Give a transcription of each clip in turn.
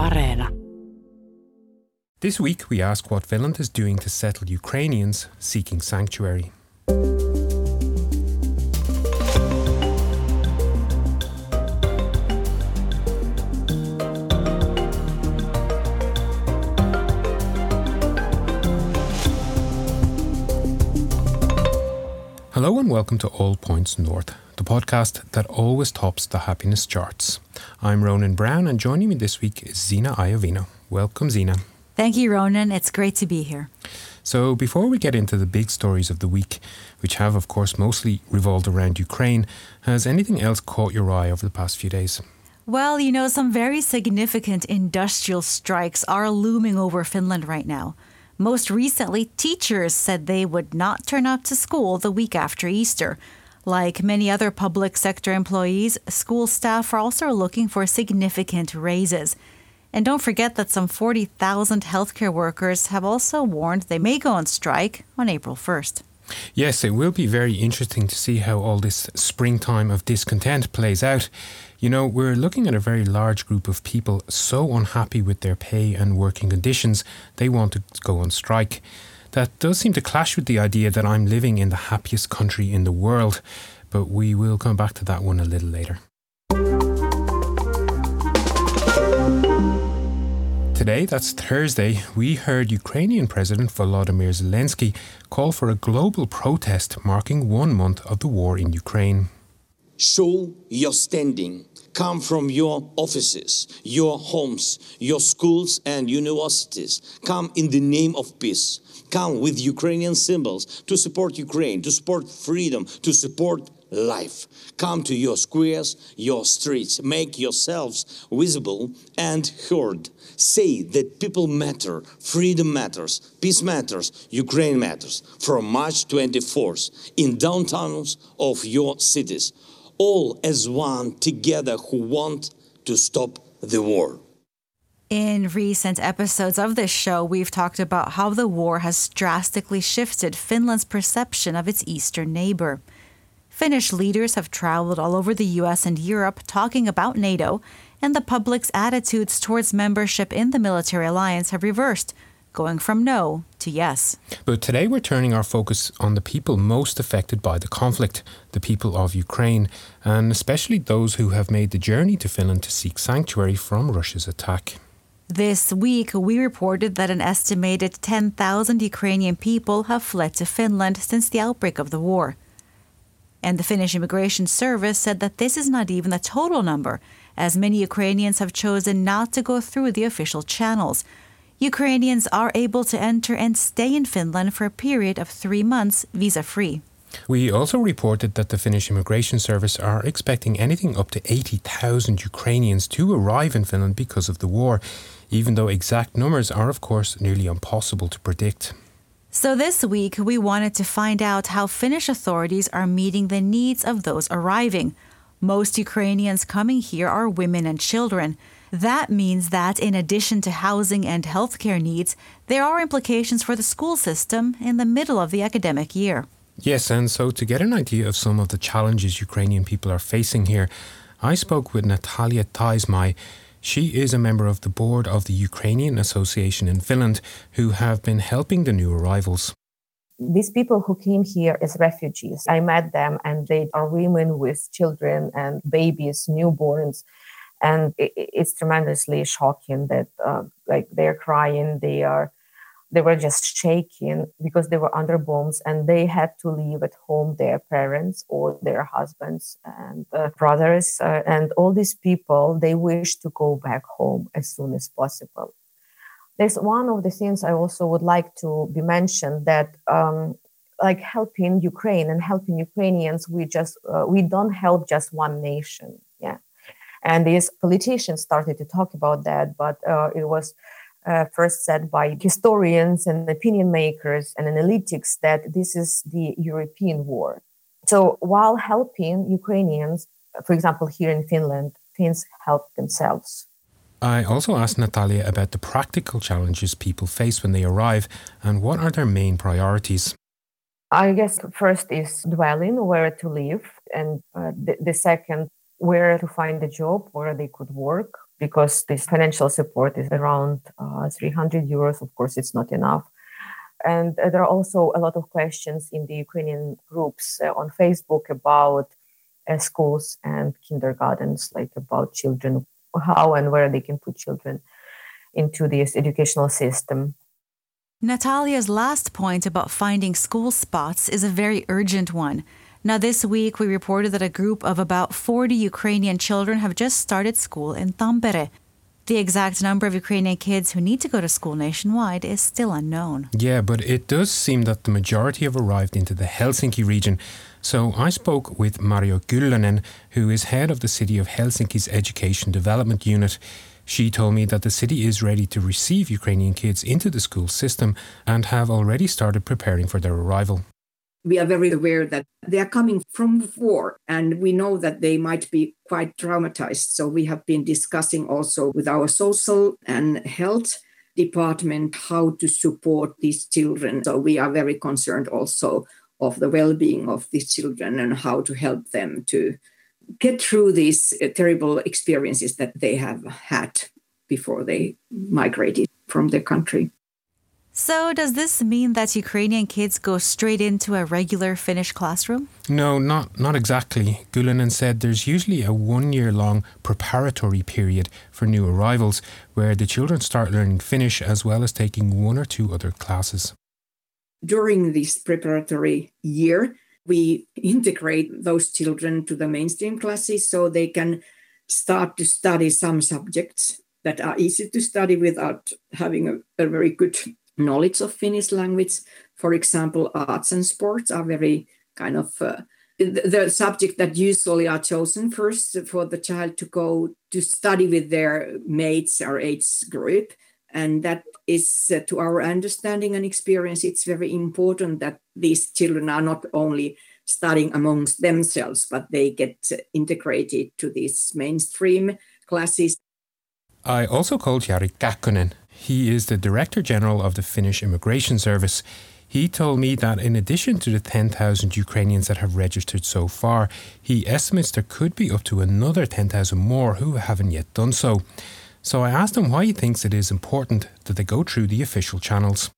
Areena. This week, we ask what Finland is doing to settle Ukrainians seeking sanctuary. And welcome to All Points North, the podcast that always tops the happiness charts. I'm Ronan Browne, and joining me this week is Zena Iovino. Welcome, Zena. Thank you, Ronan. It's great to be here. So, before we get into the big stories of the week, which have, of course, mostly revolved around Ukraine, has anything else caught your eye over the past few days? Well, you know, some very significant industrial strikes are looming over Finland right now. Most recently, teachers said they would not turn up to school the week after Easter. Like many other public sector employees, school staff are also looking for significant raises. And don't forget that some 40,000 healthcare workers have also warned they may go on strike on April 1st. Yes, it will be very interesting to see how all this springtime of discontent plays out. You know, we're looking at a very large group of people so unhappy with their pay and working conditions, they want to go on strike. That does seem to clash with the idea that I'm living in the happiest country in the world, but we will come back to that one a little later. Today, that's Thursday, we heard Ukrainian President Volodymyr Zelensky call for a global protest marking one month of the war in Ukraine. Show your standing. Come from your offices, your homes, your schools and universities. Come in the name of peace. Come with Ukrainian symbols to support Ukraine, to support freedom, to support life. Come to your squares, your streets. Make yourselves visible and heard. Say that people matter, freedom matters, peace matters, Ukraine matters. From March 24th, in downtowns of your cities, all as one together who want to stop the war. In recent episodes of this show, we've talked about how the war has drastically shifted Finland's perception of its eastern neighbor. Finnish leaders have traveled all over the US and Europe talking about NATO, and the public's attitudes towards membership in the military alliance have reversed, going from no to yes. But today we're turning our focus on the people most affected by the conflict, the people of Ukraine, and especially those who have made the journey to Finland to seek sanctuary from Russia's attack. This week, we reported that an estimated 10,000 Ukrainian people have fled to Finland since the outbreak of the war. And the Finnish Immigration Service said that this is not even the total number, as many Ukrainians have chosen not to go through the official channels. Ukrainians are able to enter and stay in Finland for a period of three months visa free. We also reported that the Finnish Immigration Service are expecting anything up to 80,000 Ukrainians to arrive in Finland because of the war, even though exact numbers are, of course, nearly impossible to predict. So, this week, we wanted to find out how Finnish authorities are meeting the needs of those arriving. Most Ukrainians coming here are women and children. That means that, in addition to housing and healthcare needs, there are implications for the school system in the middle of the academic year. Yes, and so to get an idea of some of the challenges Ukrainian people are facing here, I spoke with Natalia Taizmai. She is a member of the board of the Ukrainian Association in Finland who have been helping the new arrivals. These people who came here as refugees, I met them and they are women with children and babies, newborns. And it's tremendously shocking that uh, like they're crying, they are they were just shaking because they were under bombs and they had to leave at home their parents or their husbands and uh, brothers uh, and all these people they wish to go back home as soon as possible. There's one of the things i also would like to be mentioned that um, like helping ukraine and helping ukrainians we just uh, we don't help just one nation. Yeah. And these politicians started to talk about that but uh, it was uh, first said by historians and opinion makers and analytics that this is the European war. So while helping Ukrainians, for example, here in Finland, Finns help themselves. I also asked Natalia about the practical challenges people face when they arrive and what are their main priorities. I guess first is dwelling, where to live, and uh, the, the second, where to find a job where they could work because this financial support is around uh, 300 euros. Of course, it's not enough. And uh, there are also a lot of questions in the Ukrainian groups uh, on Facebook about uh, schools and kindergartens, like about children, how and where they can put children into this educational system. Natalia's last point about finding school spots is a very urgent one. Now, this week we reported that a group of about 40 Ukrainian children have just started school in Tampere. The exact number of Ukrainian kids who need to go to school nationwide is still unknown. Yeah, but it does seem that the majority have arrived into the Helsinki region. So I spoke with Marjo Kyllönen, who is head of the City of Helsinki's Education Development Unit. She told me that the city is ready to receive Ukrainian kids into the school system and have already started preparing for their arrival we are very aware that they are coming from war and we know that they might be quite traumatized. So we have been discussing also with our social and health department how to support these children. So we are very concerned also of the well-being of these children and how to help them to get through these terrible experiences that they have had before they migrated from their country. So, does this mean that Ukrainian kids go straight into a regular Finnish classroom? No, not, not exactly. Kyllönen said there's usually a one year long preparatory period for new arrivals where the children start learning Finnish as well as taking one or two other classes. During this preparatory year, we integrate those children to the mainstream classes so they can start to study some subjects that are easy to study without having a, a very good knowledge of Finnish language. For example, arts and sports are very kind of uh, the, the subject that usually are chosen first for the child to go to study with their mates or age group. And that is, uh, to our understanding and experience, it's very important that these children are not only studying amongst themselves, but they get integrated to these mainstream classes. I also called Jari Kähkönen, he is the Director General of the Finnish Immigration Service. He told me that in addition to the 10,000 Ukrainians that have registered so far, he estimates there could be up to another 10,000 more who haven't yet done so. So I asked him why he thinks it is important that they go through the official channels.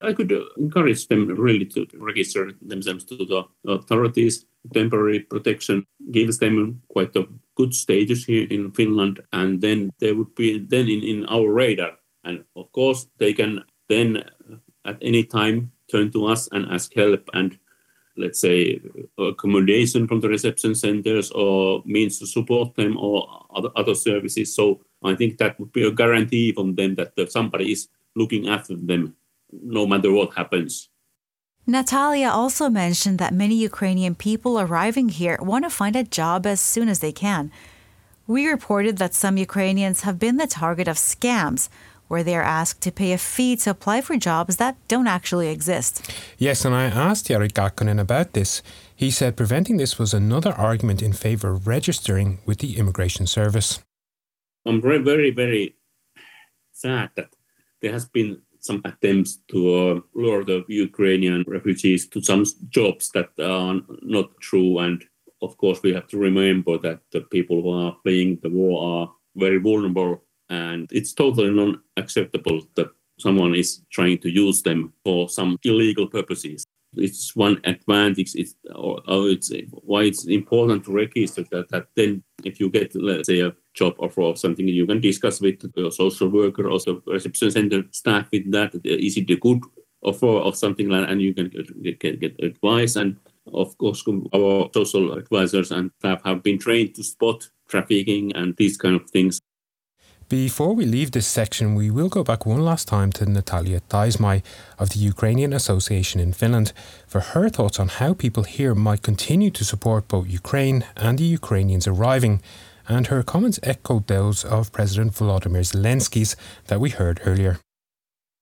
I could encourage them really to register themselves to the authorities. Temporary protection gives them quite a good status here in Finland, and then they would be then in, in our radar and of course, they can then at any time turn to us and ask help and let's say accommodation from the reception centers or means to support them or other, other services. So I think that would be a guarantee from them that somebody is looking after them no matter what happens. Natalia also mentioned that many Ukrainian people arriving here want to find a job as soon as they can. We reported that some Ukrainians have been the target of scams where they are asked to pay a fee to apply for jobs that don't actually exist. Yes, and I asked Jari Kähkönen about this. He said preventing this was another argument in favour of registering with the Immigration Service. I'm very, very, very sad that there has been some attempts to uh, lure the Ukrainian refugees to some jobs that are not true. And of course, we have to remember that the people who are fleeing the war are very vulnerable and it's totally non-acceptable that someone is trying to use them for some illegal purposes. It's one advantage. It's or, or it's why it's important to register that. That then, if you get let's say a job offer or something, you can discuss with your social worker or the reception center staff with that. Is it a good offer or something like, that? and you can get, get, get advice. And of course, our social advisors and staff have been trained to spot trafficking and these kind of things. Before we leave this section, we will go back one last time to Natalia Taismai of the Ukrainian Association in Finland for her thoughts on how people here might continue to support both Ukraine and the Ukrainians arriving, and her comments echoed those of President Volodymyr Zelensky's that we heard earlier.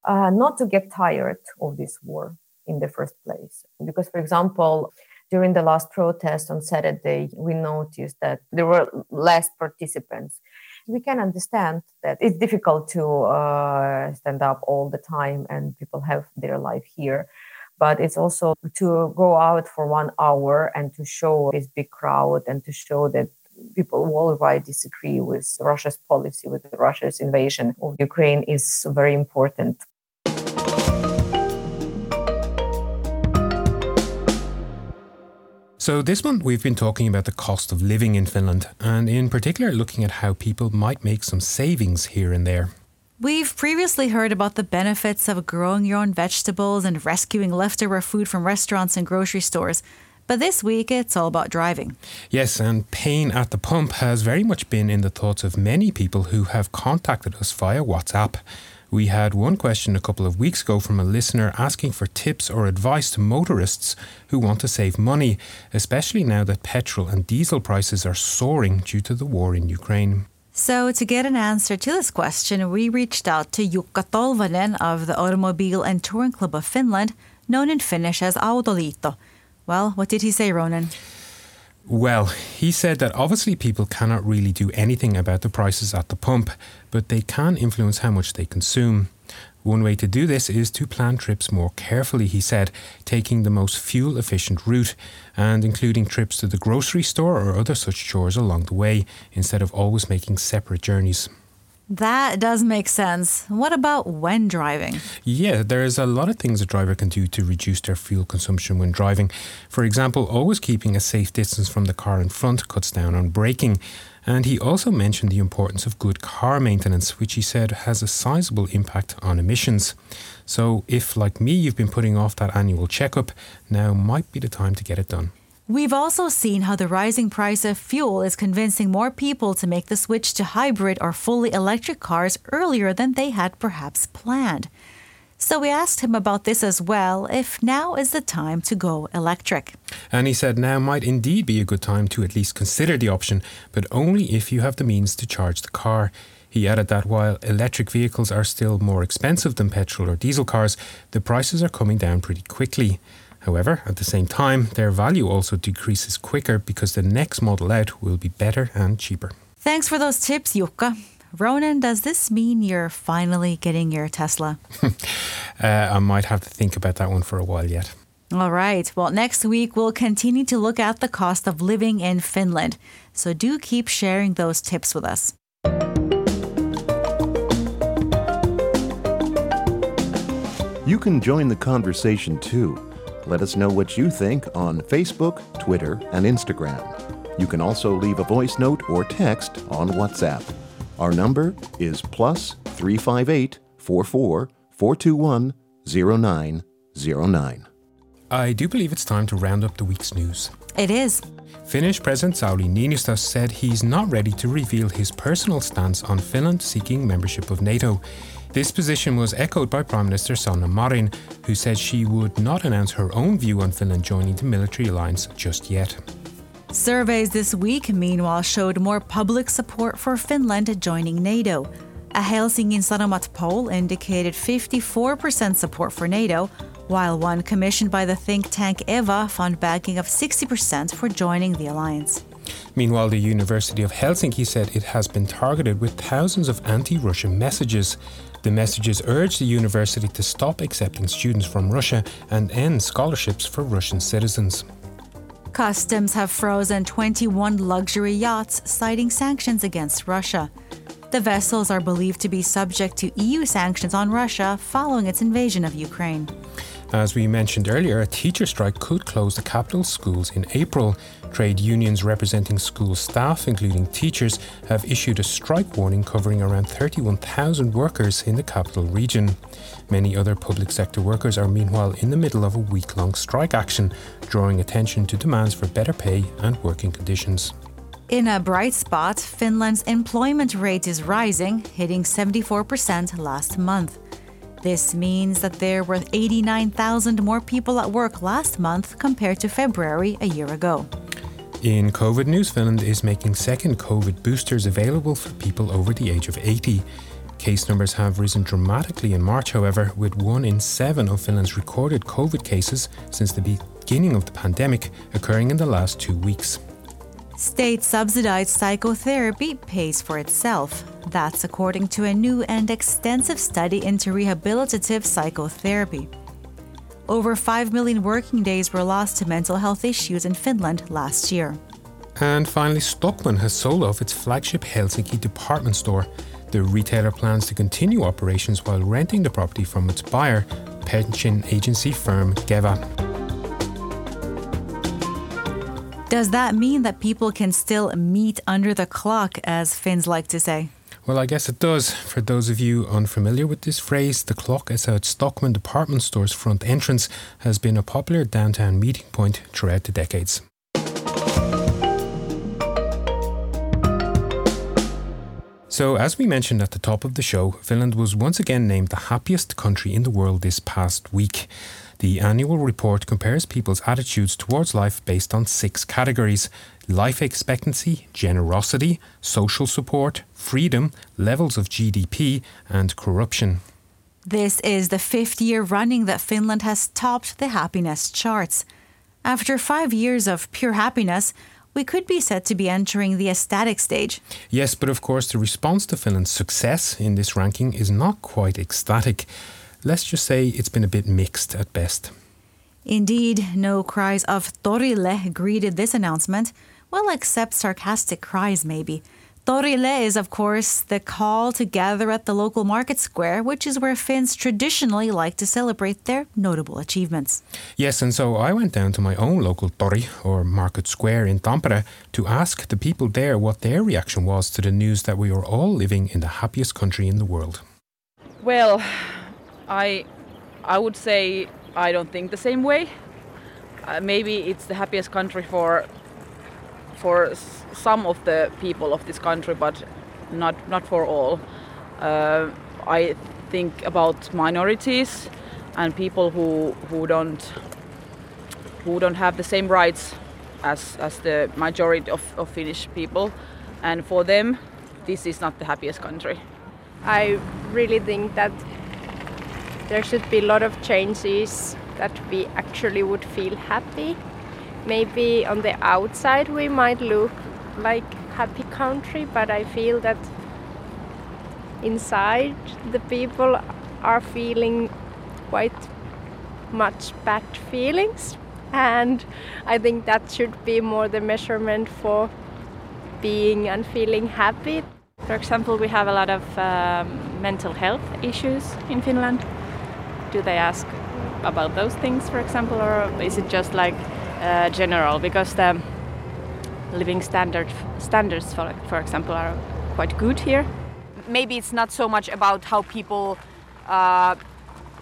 Uh, not to get tired of this war in the first place. Because, for example, during the last protest on Saturday, we noticed that there were less participants we can understand that it's difficult to uh, stand up all the time and people have their life here but it's also to go out for one hour and to show this big crowd and to show that people worldwide disagree with Russia's policy, with Russia's invasion of Ukraine, is very important. So, this month we've been talking about the cost of living in Finland, and in particular looking at how people might make some savings here and there. We've previously heard about the benefits of growing your own vegetables and rescuing leftover food from restaurants and grocery stores. But this week, it's all about driving. Yes, and pain at the pump has very much been in the thoughts of many people who have contacted us via WhatsApp. We had one question a couple of weeks ago from a listener asking for tips or advice to motorists who want to save money, especially now that petrol and diesel prices are soaring due to the war in Ukraine. So, to get an answer to this question, we reached out to Jukka Tolvanen of the Automobile and Touring Club of Finland, known in Finnish as Autoliitto. Well, what did he say, Ronan? Well, he said that obviously people cannot really do anything about the prices at the pump, but they can influence how much they consume. One way to do this is to plan trips more carefully, he said, taking the most fuel efficient route and including trips to the grocery store or other such chores along the way, instead of always making separate journeys. That does make sense. What about when driving? Yeah, there's a lot of things a driver can do to reduce their fuel consumption when driving. For example, always keeping a safe distance from the car in front cuts down on braking. And he also mentioned the importance of good car maintenance, which he said has a sizable impact on emissions. So, if, like me, you've been putting off that annual checkup, now might be the time to get it done. We've also seen how the rising price of fuel is convincing more people to make the switch to hybrid or fully electric cars earlier than they had perhaps planned. So we asked him about this as well if now is the time to go electric. And he said now might indeed be a good time to at least consider the option, but only if you have the means to charge the car. He added that while electric vehicles are still more expensive than petrol or diesel cars, the prices are coming down pretty quickly. However, at the same time, their value also decreases quicker because the next model out will be better and cheaper. Thanks for those tips, Jukka. Ronan, does this mean you're finally getting your Tesla? uh, I might have to think about that one for a while yet. All right. Well, next week we'll continue to look at the cost of living in Finland. So do keep sharing those tips with us. You can join the conversation too. Let us know what you think on Facebook, Twitter, and Instagram. You can also leave a voice note or text on WhatsApp. Our number is plus 358 44 421 0909. I do believe it's time to round up the week's news. It is. Finnish President Sauli Niinistö said he's not ready to reveal his personal stance on Finland seeking membership of NATO. This position was echoed by Prime Minister Sanna Marin, who said she would not announce her own view on Finland joining the military alliance just yet. Surveys this week, meanwhile, showed more public support for Finland joining NATO. A Helsingin Sanomat poll indicated 54% support for NATO, while one commissioned by the think tank EVA found backing of 60% for joining the alliance. Meanwhile, the University of Helsinki said it has been targeted with thousands of anti Russian messages. The messages urge the university to stop accepting students from Russia and end scholarships for Russian citizens. Customs have frozen 21 luxury yachts, citing sanctions against Russia. The vessels are believed to be subject to EU sanctions on Russia following its invasion of Ukraine. As we mentioned earlier, a teacher strike could close the capital schools in April. Trade unions representing school staff, including teachers, have issued a strike warning covering around 31,000 workers in the capital region. Many other public sector workers are meanwhile in the middle of a week long strike action, drawing attention to demands for better pay and working conditions. In a bright spot, Finland's employment rate is rising, hitting 74% last month. This means that there were 89,000 more people at work last month compared to February a year ago. In COVID news, Finland is making second COVID boosters available for people over the age of 80. Case numbers have risen dramatically in March, however, with one in seven of Finland's recorded COVID cases since the beginning of the pandemic occurring in the last two weeks. State subsidized psychotherapy pays for itself. That's according to a new and extensive study into rehabilitative psychotherapy. Over 5 million working days were lost to mental health issues in Finland last year. And finally, Stockmann has sold off its flagship Helsinki department store. The retailer plans to continue operations while renting the property from its buyer, pension agency firm Keva. Does that mean that people can still meet under the clock, as Finns like to say? Well, I guess it does. For those of you unfamiliar with this phrase, the clock outside Stockmann department store's front entrance has been a popular downtown meeting point throughout the decades. So, as we mentioned at the top of the show, Finland was once again named the happiest country in the world this past week. The annual report compares people's attitudes towards life based on six categories life expectancy, generosity, social support, freedom, levels of GDP, and corruption. This is the fifth year running that Finland has topped the happiness charts. After five years of pure happiness, we could be said to be entering the ecstatic stage. Yes, but of course, the response to Finland's success in this ranking is not quite ecstatic. Let's just say it's been a bit mixed at best. Indeed, no cries of Torille greeted this announcement. Well, except sarcastic cries, maybe. Torille is, of course, the call to gather at the local market square, which is where Finns traditionally like to celebrate their notable achievements. Yes, and so I went down to my own local tori, or market square in Tampere, to ask the people there what their reaction was to the news that we are all living in the happiest country in the world. Well, I, I would say I don't think the same way. Uh, maybe it's the happiest country for for some of the people of this country, but not not for all. Uh, I think about minorities and people who who don't who don't have the same rights as as the majority of, of Finnish people, and for them, this is not the happiest country. I really think that there should be a lot of changes that we actually would feel happy. Maybe on the outside we might look like happy country but i feel that inside the people are feeling quite much bad feelings. And i think that should be more the measurement for being and feeling happy. For example we have a lot of um, mental health issues in finland do they ask about those things for example or is it just like uh, general? Because the living standard standards for, for example are quite good here. Maybe it's not so much about how people uh,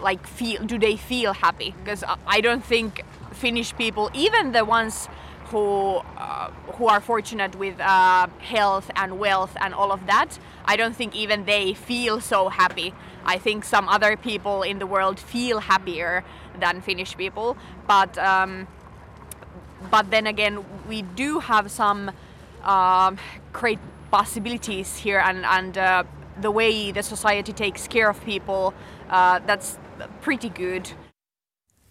like feel do they feel happy because i don't think finnish people even the ones who uh, who are fortunate with uh, health and wealth and all of that i don't think even they feel so happy i think some other people in the world feel happier than finnish people but um, but then again, we do have some um, great possibilities here, and and uh, the way the society takes care of people, uh, that's pretty good.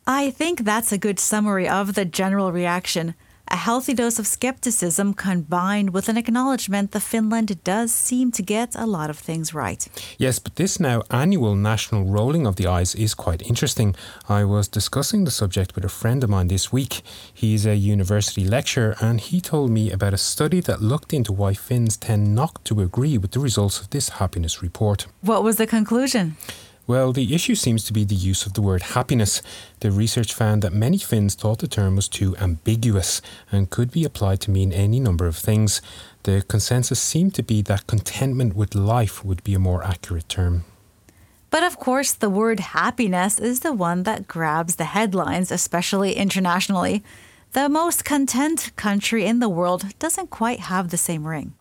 I think that's a good summary of the general reaction a healthy dose of skepticism combined with an acknowledgement that Finland does seem to get a lot of things right. Yes, but this now annual national rolling of the eyes is quite interesting. I was discussing the subject with a friend of mine this week. He's a university lecturer and he told me about a study that looked into why Finns tend not to agree with the results of this happiness report. What was the conclusion? Well, the issue seems to be the use of the word happiness. The research found that many Finns thought the term was too ambiguous and could be applied to mean any number of things. The consensus seemed to be that contentment with life would be a more accurate term. But of course, the word happiness is the one that grabs the headlines, especially internationally. The most content country in the world doesn't quite have the same ring.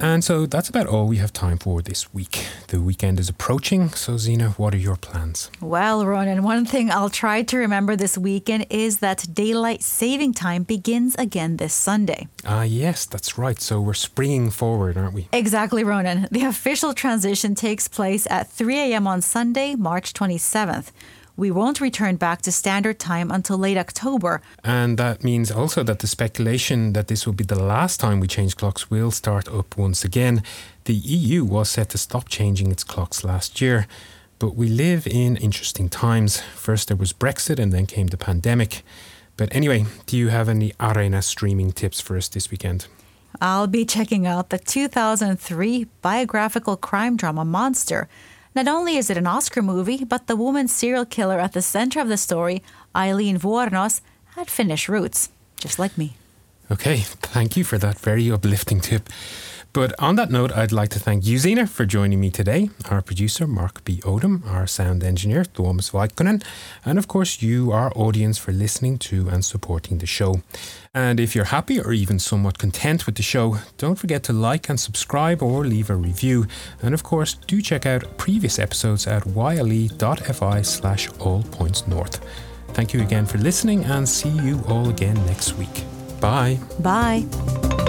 And so that's about all we have time for this week. The weekend is approaching, so Zena, what are your plans? Well, Ronan, one thing I'll try to remember this weekend is that daylight saving time begins again this Sunday. Ah, uh, yes, that's right. So we're springing forward, aren't we? Exactly, Ronan. The official transition takes place at 3 a.m. on Sunday, March 27th we won't return back to standard time until late October. And that means also that the speculation that this will be the last time we change clocks will start up once again. The EU was set to stop changing its clocks last year. But we live in interesting times. First there was Brexit and then came the pandemic. But anyway, do you have any Areena streaming tips for us this weekend? I'll be checking out the 2003 biographical crime drama Monster. Not only is it an Oscar movie, but the woman serial killer at the center of the story, Aileen Wuornos, had Finnish roots, just like me. Okay, thank you for that very uplifting tip. But on that note, I'd like to thank you, Zena, for joining me today, our producer, Mark B. Odom, our sound engineer, Tuomas Vauhkonen, and of course, you, our audience, for listening to and supporting the show. And if you're happy or even somewhat content with the show, don't forget to like and subscribe or leave a review. And of course, do check out previous episodes at yle.fi slash all points north. Thank you again for listening and see you all again next week. Bye. Bye.